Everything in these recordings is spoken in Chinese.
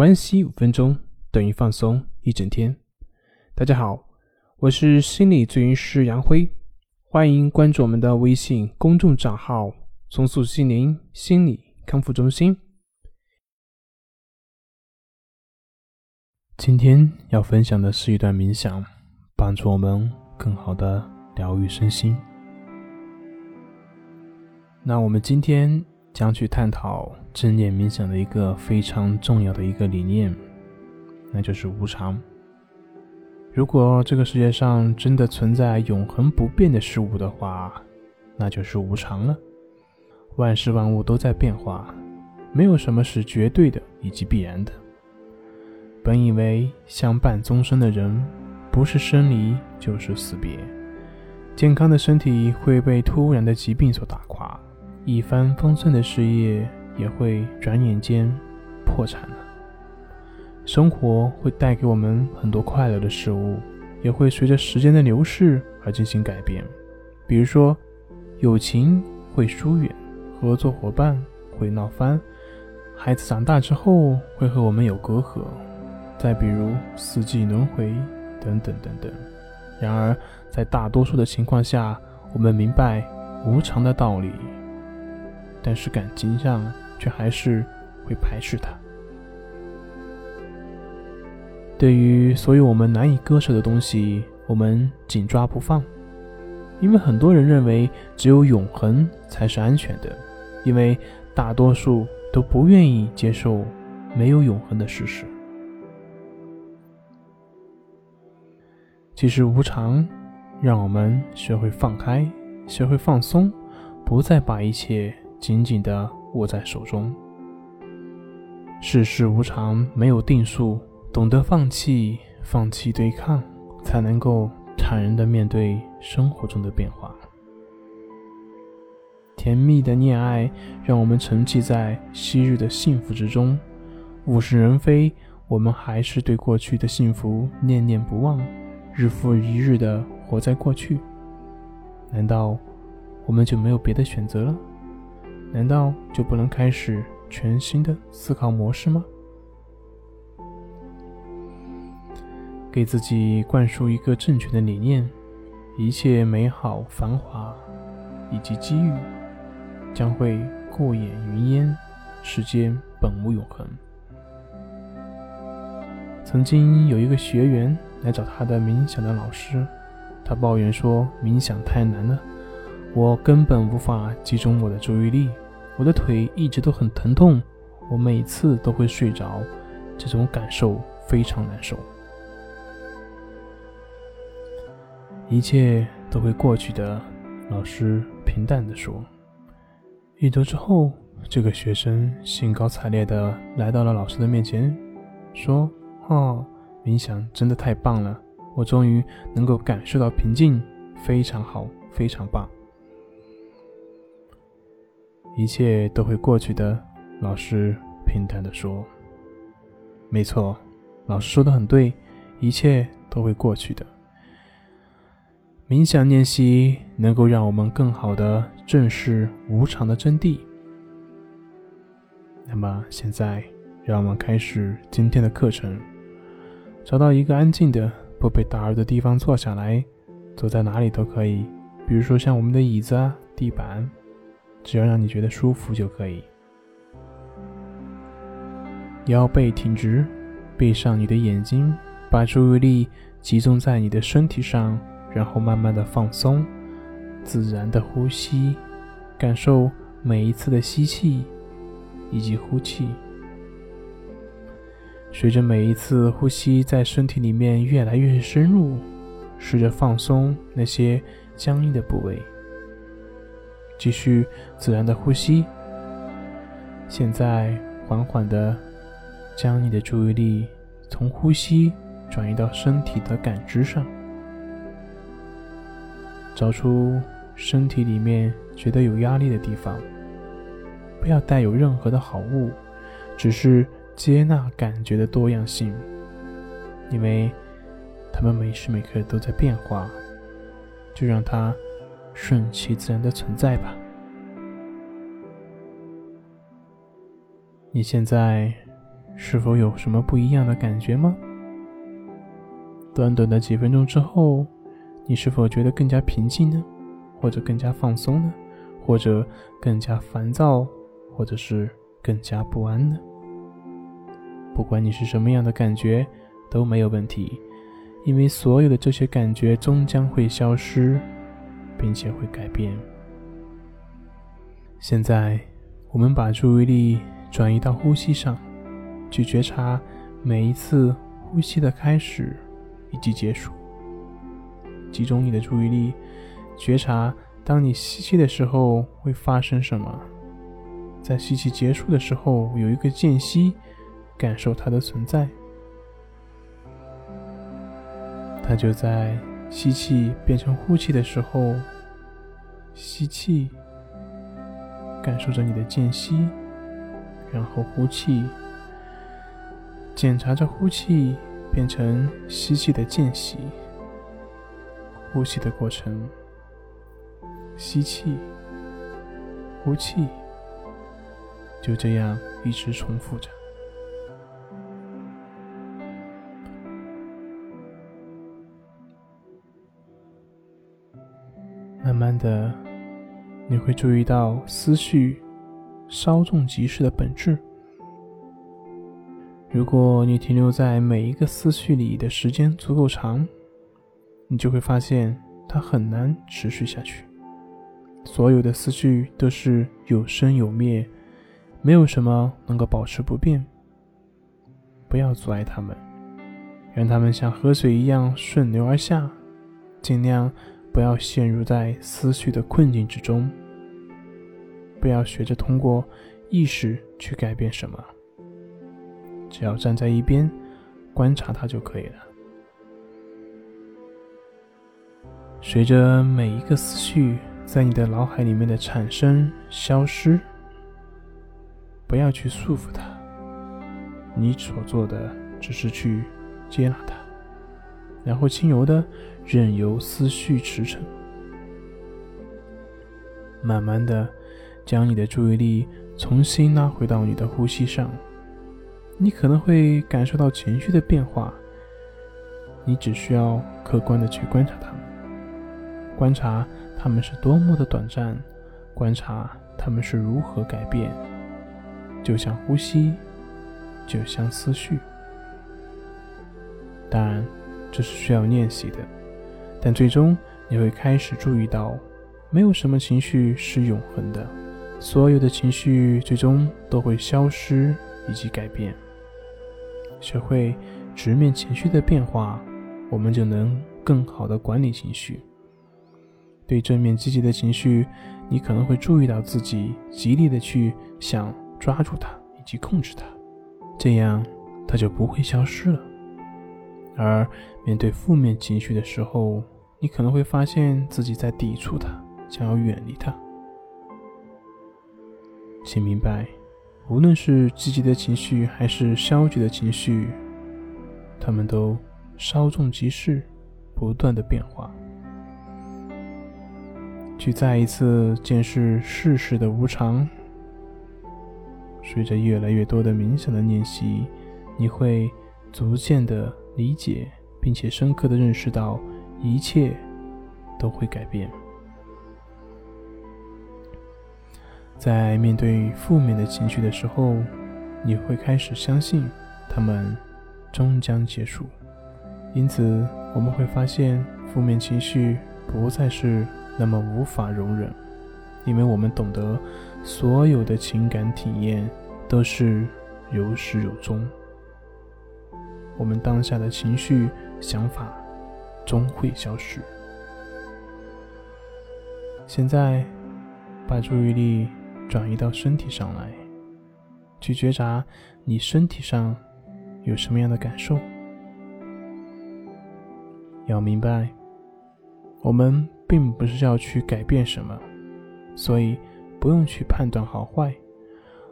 关系五分钟等于放松一整天。大家好，我是心理咨询师杨辉，欢迎关注我们的微信公众账号“松塑心灵心理康复中心”。今天要分享的是一段冥想，帮助我们更好的疗愈身心。那我们今天。将去探讨正念冥想的一个非常重要的一个理念，那就是无常。如果这个世界上真的存在永恒不变的事物的话，那就是无常了。万事万物都在变化，没有什么是绝对的以及必然的。本以为相伴终生的人，不是生离就是死别，健康的身体会被突然的疾病所打。一帆风顺的事业也会转眼间破产了。生活会带给我们很多快乐的事物，也会随着时间的流逝而进行改变。比如说，友情会疏远，合作伙伴会闹翻，孩子长大之后会和我们有隔阂。再比如四季轮回等等等等。然而，在大多数的情况下，我们明白无常的道理。但是感情上却还是会排斥它。对于所有我们难以割舍的东西，我们紧抓不放，因为很多人认为只有永恒才是安全的，因为大多数都不愿意接受没有永恒的事实。其实无常，让我们学会放开，学会放松，不再把一切。紧紧地握在手中。世事无常，没有定数，懂得放弃，放弃对抗，才能够坦然地面对生活中的变化。甜蜜的恋爱让我们沉寂在昔日的幸福之中，物是人非，我们还是对过去的幸福念念不忘，日复一日的活在过去。难道我们就没有别的选择了？难道就不能开始全新的思考模式吗？给自己灌输一个正确的理念：一切美好、繁华以及机遇将会过眼云烟，世间本无永恒。曾经有一个学员来找他的冥想的老师，他抱怨说：“冥想太难了。”我根本无法集中我的注意力，我的腿一直都很疼痛，我每次都会睡着，这种感受非常难受。一切都会过去的，老师平淡地说。一周之后，这个学生兴高采烈地来到了老师的面前，说：“哦，冥想真的太棒了，我终于能够感受到平静，非常好，非常棒。”一切都会过去的，老师平淡地说：“没错，老师说的很对，一切都会过去的。冥想练习能够让我们更好的正视无常的真谛。那么现在，让我们开始今天的课程。找到一个安静的、不被打扰的地方坐下来，坐在哪里都可以，比如说像我们的椅子啊、地板。”只要让你觉得舒服就可以。腰背挺直，闭上你的眼睛，把注意力集中在你的身体上，然后慢慢的放松，自然的呼吸，感受每一次的吸气以及呼气。随着每一次呼吸在身体里面越来越深入，试着放松那些僵硬的部位。继续自然的呼吸。现在缓缓的将你的注意力从呼吸转移到身体的感知上，找出身体里面觉得有压力的地方。不要带有任何的好物，只是接纳感觉的多样性，因为它们每时每刻都在变化。就让它。顺其自然的存在吧。你现在是否有什么不一样的感觉吗？短短的几分钟之后，你是否觉得更加平静呢？或者更加放松呢？或者更加烦躁，或者是更加不安呢？不管你是什么样的感觉，都没有问题，因为所有的这些感觉终将会消失，并且会改变。现在，我们把注意力转移到呼吸上，去觉察每一次呼吸的开始以及结束。集中你的注意力，觉察当你吸气的时候会发生什么，在吸气结束的时候有一个间隙，感受它的存在。它就在吸气变成呼气的时候，吸气。感受着你的间隙，然后呼气，检查着呼气变成吸气的间隙，呼吸的过程，吸气，呼气，就这样一直重复着，慢慢的。你会注意到思绪稍纵即逝的本质。如果你停留在每一个思绪里的时间足够长，你就会发现它很难持续下去。所有的思绪都是有生有灭，没有什么能够保持不变。不要阻碍他们，让他们像河水一样顺流而下，尽量。不要陷入在思绪的困境之中，不要学着通过意识去改变什么，只要站在一边观察它就可以了。随着每一个思绪在你的脑海里面的产生、消失，不要去束缚它，你所做的只是去接纳它。然后轻柔的任由思绪驰骋，慢慢的将你的注意力重新拉回到你的呼吸上。你可能会感受到情绪的变化，你只需要客观的去观察它们，观察它们是多么的短暂，观察它们是如何改变，就像呼吸，就像思绪。当然。这是需要练习的，但最终你会开始注意到，没有什么情绪是永恒的，所有的情绪最终都会消失以及改变。学会直面情绪的变化，我们就能更好的管理情绪。对正面积极的情绪，你可能会注意到自己极力的去想抓住它以及控制它，这样它就不会消失了。而面对负面情绪的时候，你可能会发现自己在抵触它，想要远离它。请明白，无论是积极的情绪还是消极的情绪，它们都稍纵即逝，不断的变化。去再一次见识世事的无常。随着越来越多的冥想的练习，你会逐渐的。理解并且深刻的认识到，一切都会改变。在面对负面的情绪的时候，你会开始相信他们终将结束。因此，我们会发现负面情绪不再是那么无法容忍，因为我们懂得所有的情感体验都是有始有终。我们当下的情绪、想法终会消失。现在，把注意力转移到身体上来，去觉察你身体上有什么样的感受。要明白，我们并不是要去改变什么，所以不用去判断好坏。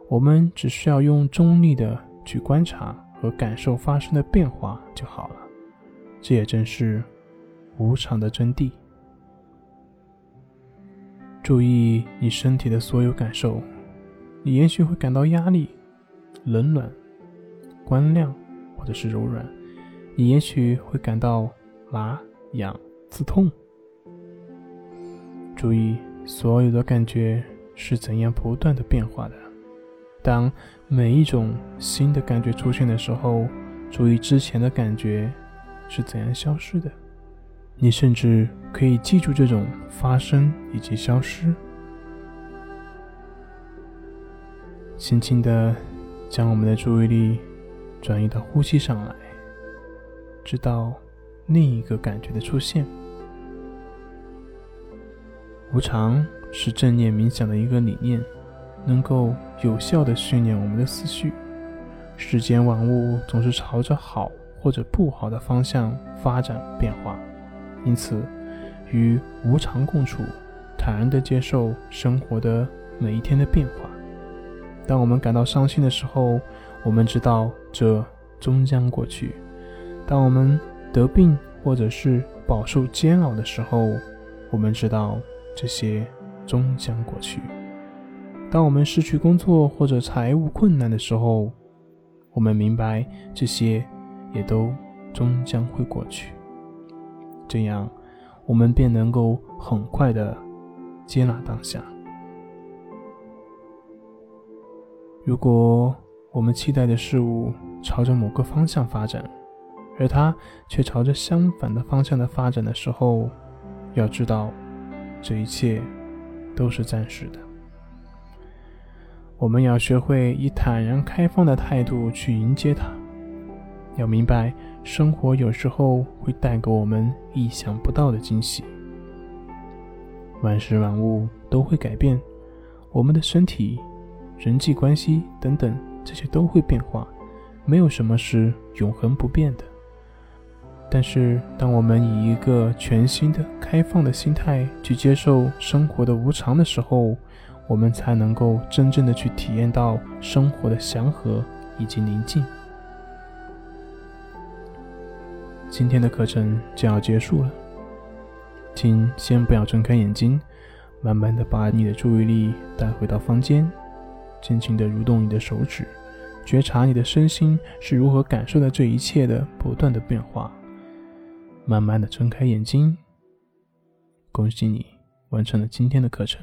我们只需要用中立的去观察。和感受发生的变化就好了，这也正是无常的真谛。注意你身体的所有感受，你也许会感到压力、冷暖、光亮或者是柔软，你也许会感到麻、痒、刺痛。注意，所有的感觉是怎样不断的变化的。当每一种新的感觉出现的时候，注意之前的感觉是怎样消失的。你甚至可以记住这种发生以及消失。轻轻的将我们的注意力转移到呼吸上来，直到另一个感觉的出现。无常是正念冥想的一个理念，能够有效的训练我们的思绪。世间万物总是朝着好或者不好的方向发展变化，因此与无常共处，坦然的接受生活的每一天的变化。当我们感到伤心的时候，我们知道这终将过去；当我们得病或者是饱受煎熬的时候，我们知道这些终将过去；当我们失去工作或者财务困难的时候，我们明白这些也都终将会过去。这样，我们便能够很快的接纳当下。如果我们期待的事物朝着某个方向发展，而它却朝着相反的方向的发展的时候，要知道，这一切都是暂时的。我们要学会以坦然开放的态度去迎接它。要明白，生活有时候会带给我们意想不到的惊喜。万事万物都会改变，我们的身体。人际关系等等，这些都会变化，没有什么是永恒不变的。但是，当我们以一个全新的、开放的心态去接受生活的无常的时候，我们才能够真正的去体验到生活的祥和以及宁静。今天的课程就要结束了，请先不要睁开眼睛，慢慢的把你的注意力带回到房间。轻轻的蠕动你的手指，觉察你的身心是如何感受到这一切的不断的变化。慢慢的睁开眼睛，恭喜你完成了今天的课程。